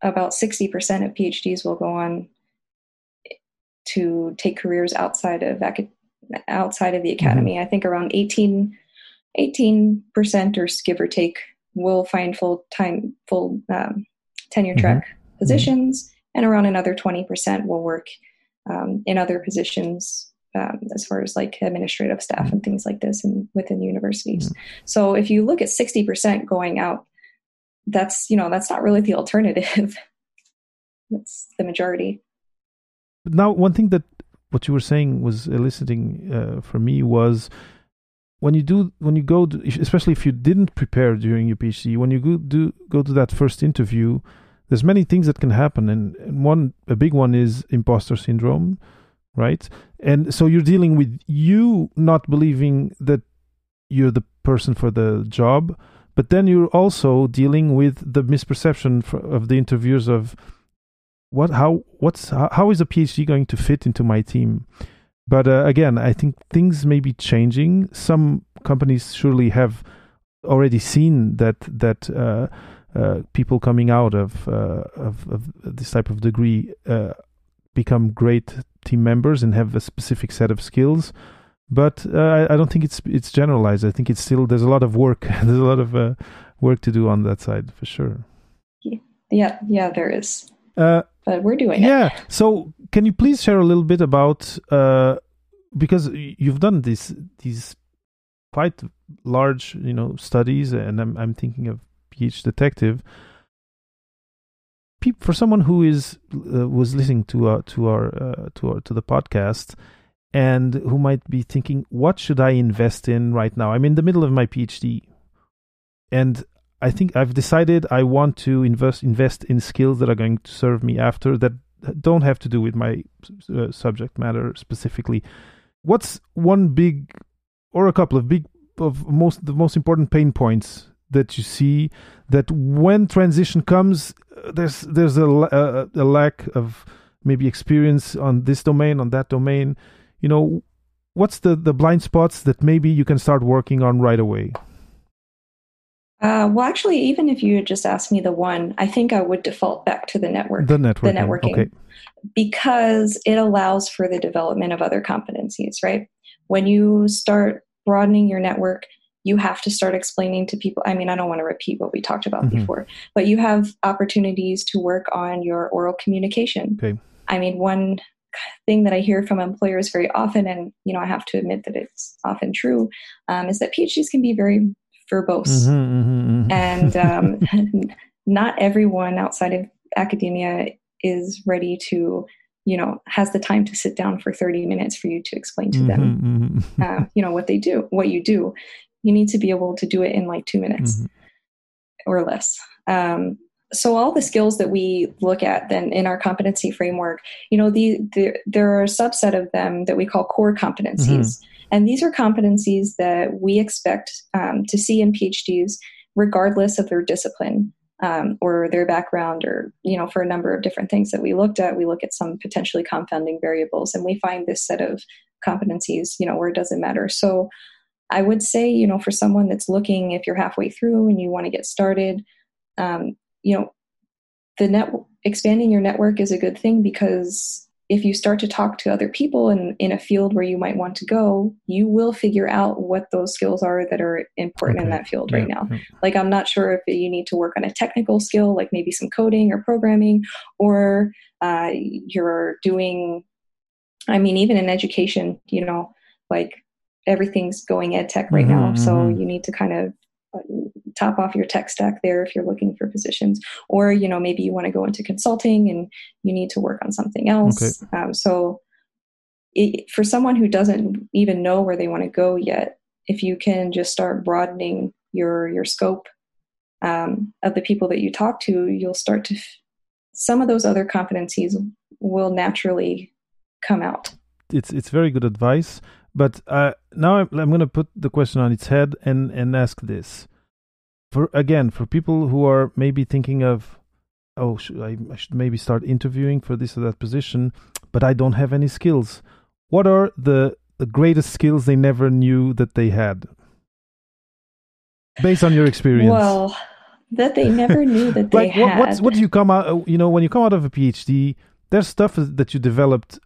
about 60% of PhDs will go on to take careers outside of outside of the mm-hmm. academy. Mm-hmm. I think around 18 percent or give or take will find full time full um, tenure mm-hmm. track mm-hmm. positions, and around another 20% will work um, in other positions um, as far as like administrative staff mm-hmm. and things like this and within universities. Mm-hmm. So if you look at 60% going out, that's, you know, that's not really the alternative. that's the majority. Now, one thing that what you were saying was eliciting uh, for me was when you do when you go to, especially if you didn't prepare during your PhD when you go do go to that first interview there's many things that can happen and, and one a big one is imposter syndrome right? And so you're dealing with you not believing that you're the person for the job, but then you're also dealing with the misperception of the interviewers of what how what's how is a PhD going to fit into my team? But uh, again, I think things may be changing. Some companies surely have already seen that that uh, uh, people coming out of, uh, of, of this type of degree uh, become great team members and have a specific set of skills. But uh, I, don't think it's it's generalized. I think it's still there's a lot of work. there's a lot of uh, work to do on that side for sure. Yeah, yeah, there is. Uh, but we're doing yeah. it. Yeah. So can you please share a little bit about uh, because you've done these these quite large you know studies, and I'm I'm thinking of PH Detective for someone who is uh, was listening to uh, to our uh, to our to the podcast and who might be thinking what should i invest in right now? I'm in the middle of my phd and i think i've decided i want to invest invest in skills that are going to serve me after that don't have to do with my uh, subject matter specifically. What's one big or a couple of big of most the most important pain points that you see that when transition comes there's there's a, a, a lack of maybe experience on this domain on that domain you know what's the the blind spots that maybe you can start working on right away Uh, well, actually, even if you had just asked me the one, I think I would default back to the network. The networking. The networking. Okay. Because it allows for the development of other competencies, right? When you start broadening your network, you have to start explaining to people. I mean, I don't want to repeat what we talked about mm-hmm. before, but you have opportunities to work on your oral communication. Okay. I mean, one thing that I hear from employers very often, and you know, I have to admit that it's often true, um, is that PhDs can be very verbose, mm-hmm, mm-hmm, mm-hmm. and um, not everyone outside of academia is ready to, you know, has the time to sit down for thirty minutes for you to explain to them, mm-hmm, mm-hmm. uh, you know, what they do, what you do. You need to be able to do it in like two minutes or less. Um, so all the skills that we look at then in our competency framework you know the, the there are a subset of them that we call core competencies mm-hmm. and these are competencies that we expect um, to see in phds regardless of their discipline um, or their background or you know for a number of different things that we looked at we look at some potentially confounding variables and we find this set of competencies you know where it doesn't matter so i would say you know for someone that's looking if you're halfway through and you want to get started um, you know the net expanding your network is a good thing because if you start to talk to other people in, in a field where you might want to go, you will figure out what those skills are that are important okay. in that field right now. Yeah. Like, I'm not sure if you need to work on a technical skill, like maybe some coding or programming, or uh, you're doing, I mean, even in education, you know, like everything's going ed tech right mm-hmm, now. So mm-hmm. you need to kind of top off your tech stack there if you're looking for positions or you know maybe you want to go into consulting and you need to work on something else okay. um, so it, for someone who doesn't even know where they want to go yet if you can just start broadening your your scope um, of the people that you talk to you'll start to f- some of those other competencies will naturally come out it's it's very good advice but uh, now I'm, I'm going to put the question on its head and, and ask this. For again, for people who are maybe thinking of, oh, should I, I should maybe start interviewing for this or that position, but I don't have any skills. What are the the greatest skills they never knew that they had? Based on your experience. Well, that they never knew that they like, had. What, what do you come out? You know, when you come out of a PhD, there's stuff that you developed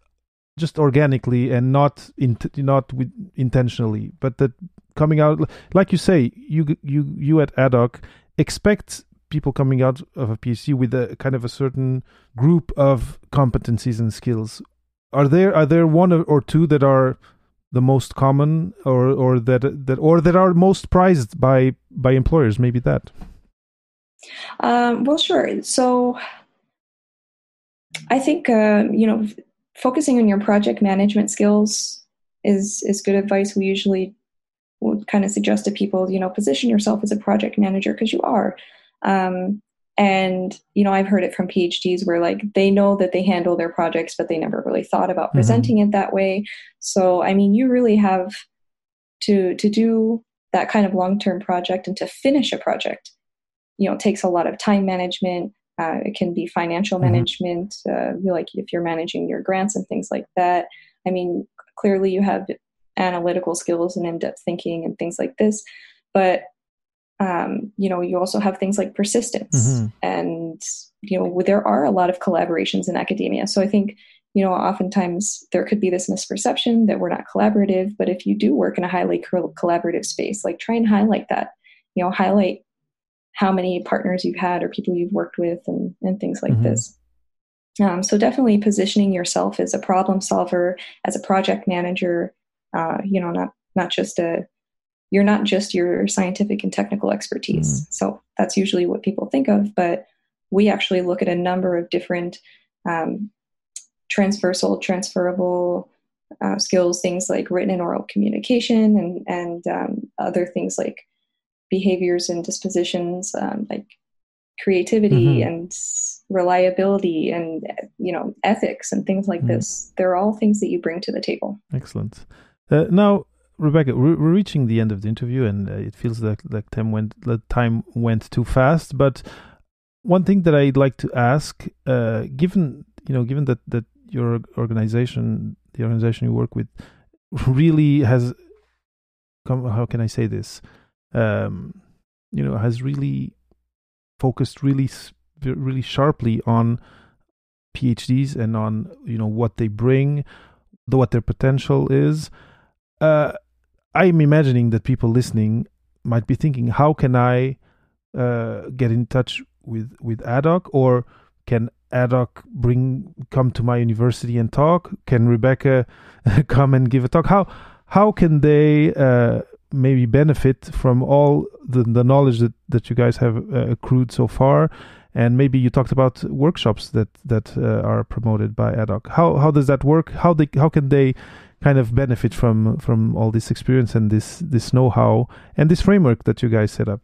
just organically and not in, not with, intentionally, but that coming out, like you say, you you you at Adoc expect people coming out of a PhD with a kind of a certain group of competencies and skills. Are there are there one or two that are the most common, or or that that or that are most prized by by employers? Maybe that. Um, well, sure. So I think uh, you know focusing on your project management skills is is good advice. We usually would kind of suggest to people, you know, position yourself as a project manager because you are. Um, and you know, I've heard it from PhDs where like they know that they handle their projects, but they never really thought about mm-hmm. presenting it that way. So, I mean, you really have to to do that kind of long term project and to finish a project. You know, takes a lot of time management, uh, it can be financial mm-hmm. management, uh, like if you're managing your grants and things like that. I mean, clearly you have analytical skills and in-depth thinking and things like this, but um, you know, you also have things like persistence, mm-hmm. and you know, there are a lot of collaborations in academia. So I think you know, oftentimes there could be this misperception that we're not collaborative, but if you do work in a highly collaborative space, like try and highlight that. You know, highlight how many partners you've had or people you've worked with and, and things like mm-hmm. this. Um, so definitely positioning yourself as a problem solver, as a project manager, uh, you know, not not just a you're not just your scientific and technical expertise. Mm. So that's usually what people think of, but we actually look at a number of different um, transversal, transferable uh, skills, things like written and oral communication, and and um, other things like behaviors and dispositions um, like creativity mm-hmm. and reliability and you know ethics and things like mm-hmm. this they're all things that you bring to the table excellent uh, now rebecca we're, reaching the end of the interview and uh, it feels like like time went the time went too fast but one thing that i'd like to ask uh, given you know given that that your organization the organization you work with really has come how can i say this um, you know has really focused really really sharply on PhDs and on you know what they bring, what their potential is. Uh, I'm imagining that people listening might be thinking, how can I uh, get in touch with with Adoc, or can Adoc bring come to my university and talk? Can Rebecca come and give a talk? How how can they uh, maybe benefit from all the, the knowledge that, that you guys have uh, accrued so far? And maybe you talked about workshops that that uh, are promoted by Adoc. How how does that work? How they how can they kind of benefit from from all this experience and this this know-how and this framework that you guys set up?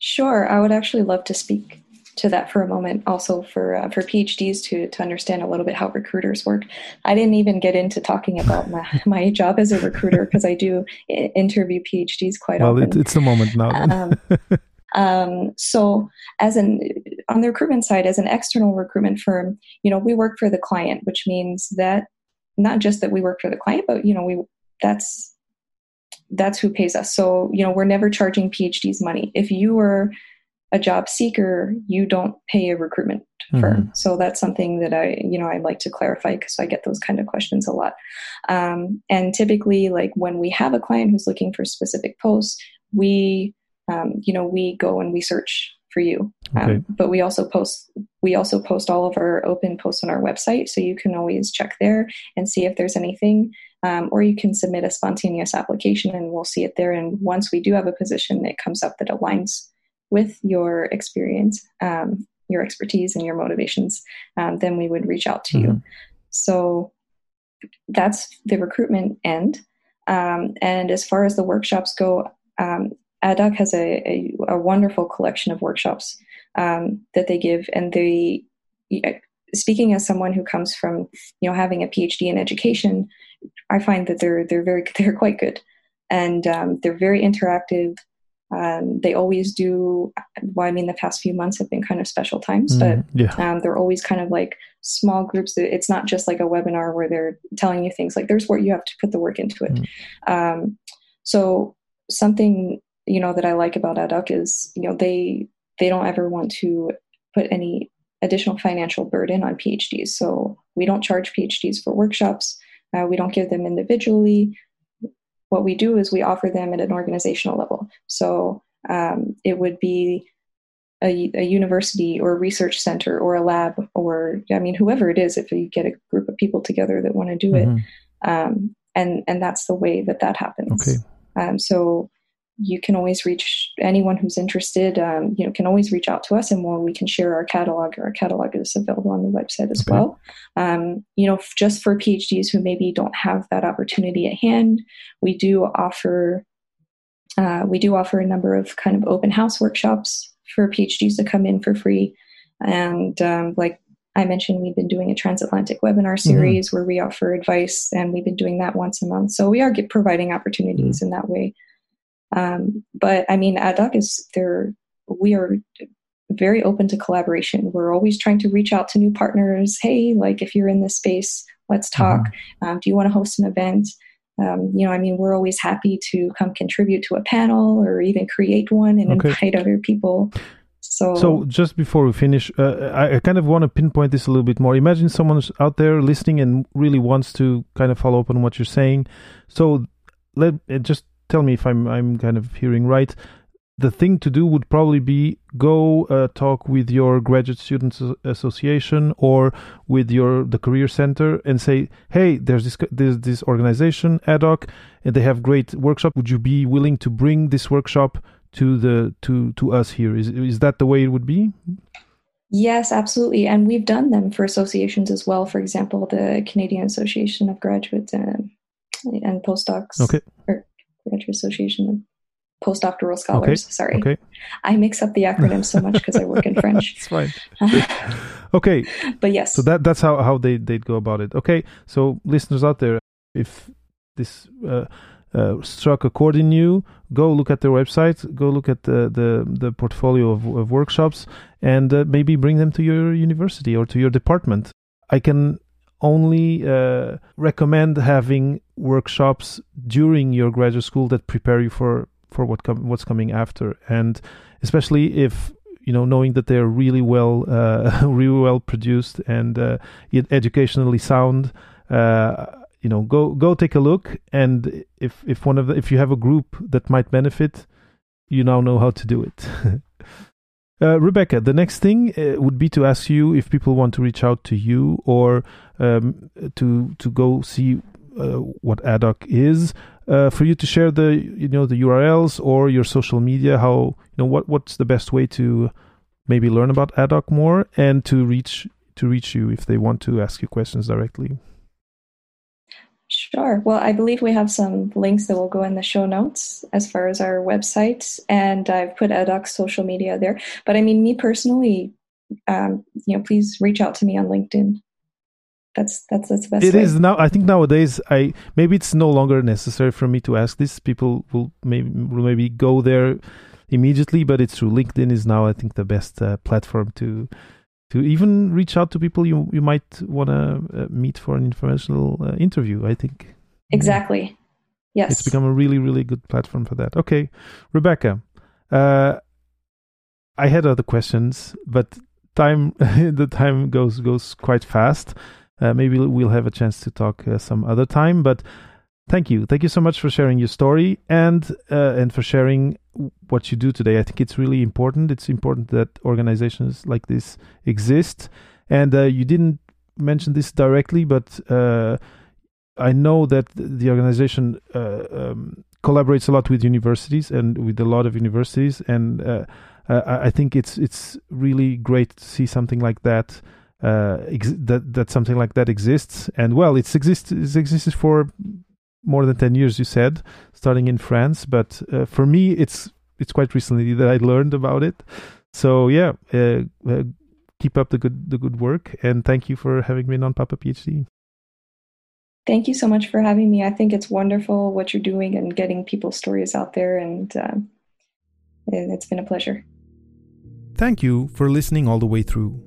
Sure, I would actually love to speak to that for a moment also for uh, for PhDs to to understand a little bit how recruiters work. I didn't even get into talking about my, my job as a recruiter because I do interview PhDs quite well, often. Well, it's the moment now. um, um, so as an on the recruitment side, as an external recruitment firm, you know, we work for the client, which means that not just that we work for the client, but you know, we that's that's who pays us. So, you know, we're never charging PhDs money. If you were a job seeker, you don't pay a recruitment firm. Mm-hmm. So that's something that I, you know, I like to clarify because I get those kind of questions a lot. Um, and typically, like when we have a client who's looking for specific posts, we, um, you know, we go and we search for you. Um, okay. But we also post we also post all of our open posts on our website, so you can always check there and see if there's anything. Um, or you can submit a spontaneous application, and we'll see it there. And once we do have a position that comes up that aligns with your experience, um, your expertise, and your motivations, um, then we would reach out to mm-hmm. you. So that's the recruitment end. Um, and as far as the workshops go, um, Adoc has a, a, a, wonderful collection of workshops um, that they give, and they. Speaking as someone who comes from, you know, having a PhD in education, I find that they're they're very they're quite good, and um, they're very interactive. Um, they always do. Well, I mean, the past few months have been kind of special times, mm, but yeah. um, they're always kind of like small groups. It's not just like a webinar where they're telling you things. Like there's work you have to put the work into it. Mm. Um, so something you know that I like about Adoc is you know they they don't ever want to put any additional financial burden on PhDs. So we don't charge PhDs for workshops. Uh, we don't give them individually what we do is we offer them at an organizational level. So um, it would be a, a, university or a research center or a lab or I mean whoever it is. If you get a group of people together that want to do mm-hmm. it, um, and and that's the way that that happens. Okay. Um, so you can always reach anyone who's interested. Um, you know, can always reach out to us, and we can share our catalog. Our catalog is available on the website as okay. well. Um, you know, just for PhDs who maybe don't have that opportunity at hand, we do offer uh, we do offer a number of kind of open house workshops for PhDs to come in for free. And um, like I mentioned, we've been doing a transatlantic webinar mm-hmm. series mm-hmm. where we offer advice, and we've been doing that once a month. So we are get, providing opportunities mm-hmm. in that way. Um, but I mean, Adoc is there. We are very open to collaboration. We're always trying to reach out to new partners. Hey, like if you're in this space, let's talk. Mm-hmm. Um, do you want to host an event? Um, you know, I mean, we're always happy to come contribute to a panel or even create one and okay. invite other people. So, so just before we finish, uh, I, I, kind of want to pinpoint this a little bit more. Imagine someone's out there listening and really wants to kind of follow up on what you're saying. So let it just tell me if I'm I'm kind of hearing right. The thing to do would probably be go uh, talk with your graduate students association or with your the career center and say, hey, there's this there's this organization Adoc and they have great workshop. Would you be willing to bring this workshop to the to to us here? Is is that the way it would be? Yes, absolutely. And we've done them for associations as well. For example, the Canadian Association of Graduates and, and Postdocs. Okay. Or Graduate Association of Postdoctoral Scholars. Okay. Sorry. Okay. I mix up the acronyms so much because I work in French. it's fine. okay. But yes. So that that's how, how they, they'd go about it. Okay. So listeners out there, if this uh, uh, struck a chord in you, go look at their website, go look at the the, the portfolio of, of workshops, and uh, maybe bring them to your university or to your department. I can only uh, recommend having workshops during your graduate school that prepare you for for what com- what's coming after, and especially if you know knowing that they're really well uh, really well produced and uh, educationally sound. Uh, you know, go go take a look, and if if one of the, if you have a group that might benefit, you now know how to do it. Uh, Rebecca, the next thing uh, would be to ask you if people want to reach out to you or um, to to go see uh, what Adoc is, uh, for you to share the you know the URLs or your social media. How you know what what's the best way to maybe learn about Adoc more and to reach to reach you if they want to ask you questions directly. Sure. Well, I believe we have some links that will go in the show notes as far as our website, and I've put Adoc's social media there. But I mean, me personally, um, you know, please reach out to me on LinkedIn. That's that's that's the best. It way. is now. I think nowadays, I maybe it's no longer necessary for me to ask this. People will maybe will maybe go there immediately, but it's true. LinkedIn is now, I think, the best uh, platform to to even reach out to people you you might want to uh, meet for an informational uh, interview. I think exactly. Yeah. Yes, it's become a really really good platform for that. Okay, Rebecca, uh, I had other questions, but time the time goes goes quite fast. Uh, maybe we'll have a chance to talk uh, some other time, but thank you. Thank you so much for sharing your story and uh, and for sharing what you do today. I think it's really important. It's important that organizations like this exist. And uh, you didn't mention this directly but uh, i know that the organization uh, um, collaborates a lot with universities and with a lot of universities. And uh, i think it's it's really great to see something like that uh, that that something like that exists. And well it's exists it's existed for more than 10 years you said starting in france but uh, for me it's it's quite recently that i learned about it. So yeah uh, uh, keep up the good the good work and thank you for having me on papa phd thank you so much for having me. I think it's wonderful what you're doing and getting people's stories out there and um, it's been a pleasure. Thank you for listening all the way through.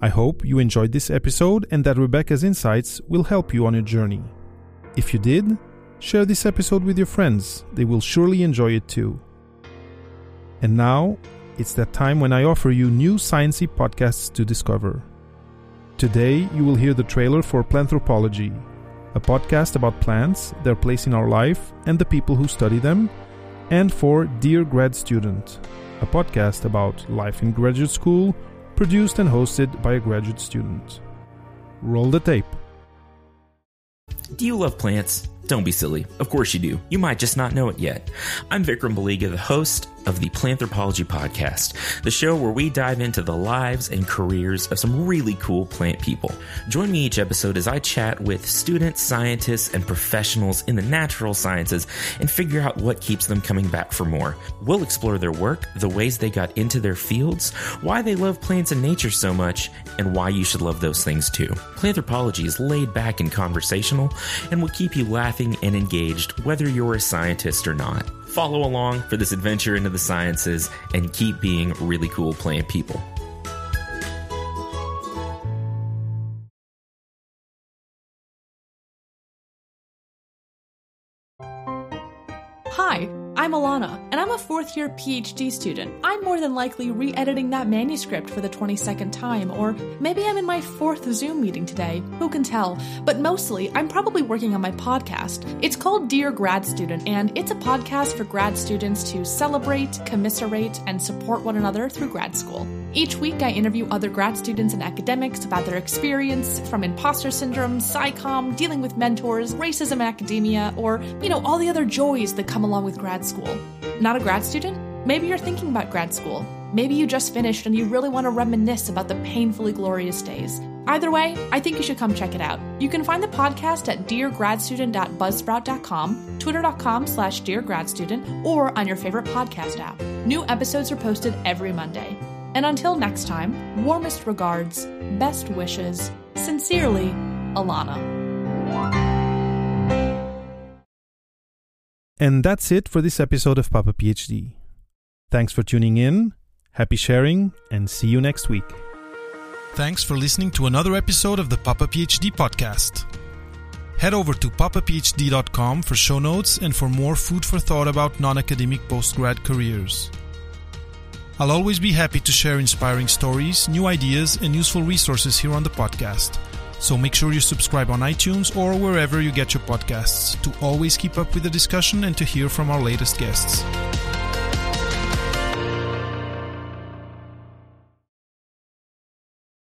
I hope you enjoyed this episode and that rebecca's insights will help you on your journey if you did, share this episode with your friends, they will surely enjoy it too. And now, it's that time when I offer you new sciencey podcasts to discover. Today, you will hear the trailer for Planthropology, a podcast about plants, their place in our life, and the people who study them, and for Dear Grad Student, a podcast about life in graduate school, produced and hosted by a graduate student. Roll the tape. Do you love plants? Don't be silly. Of course you do. You might just not know it yet. I'm Vikram Baliga, the host of the Planthropology Podcast, the show where we dive into the lives and careers of some really cool plant people. Join me each episode as I chat with students, scientists, and professionals in the natural sciences and figure out what keeps them coming back for more. We'll explore their work, the ways they got into their fields, why they love plants and nature so much, and why you should love those things too. Planthropology is laid back and conversational and will keep you laughing and engaged whether you're a scientist or not. Follow along for this adventure into the sciences and keep being really cool plant people. Fourth year PhD student. I'm more than likely re editing that manuscript for the 22nd time, or maybe I'm in my fourth Zoom meeting today. Who can tell? But mostly, I'm probably working on my podcast. It's called Dear Grad Student, and it's a podcast for grad students to celebrate, commiserate, and support one another through grad school. Each week, I interview other grad students and academics about their experience from imposter syndrome, SciComm, dealing with mentors, racism in academia, or, you know, all the other joys that come along with grad grad school. Not a grad student? Maybe you're thinking about grad school. Maybe you just finished and you really want to reminisce about the painfully glorious days. Either way, I think you should come check it out. You can find the podcast at deargradstudent.buzzsprout.com, twitter.com slash deargradstudent, or on your favorite podcast app. New episodes are posted every Monday. And until next time, warmest regards, best wishes, sincerely, Alana. And that's it for this episode of Papa PhD. Thanks for tuning in, happy sharing, and see you next week. Thanks for listening to another episode of the Papa PhD podcast. Head over to papaphd.com for show notes and for more food for thought about non academic postgrad careers. I'll always be happy to share inspiring stories, new ideas, and useful resources here on the podcast. So make sure you subscribe on iTunes or wherever you get your podcasts to always keep up with the discussion and to hear from our latest guests.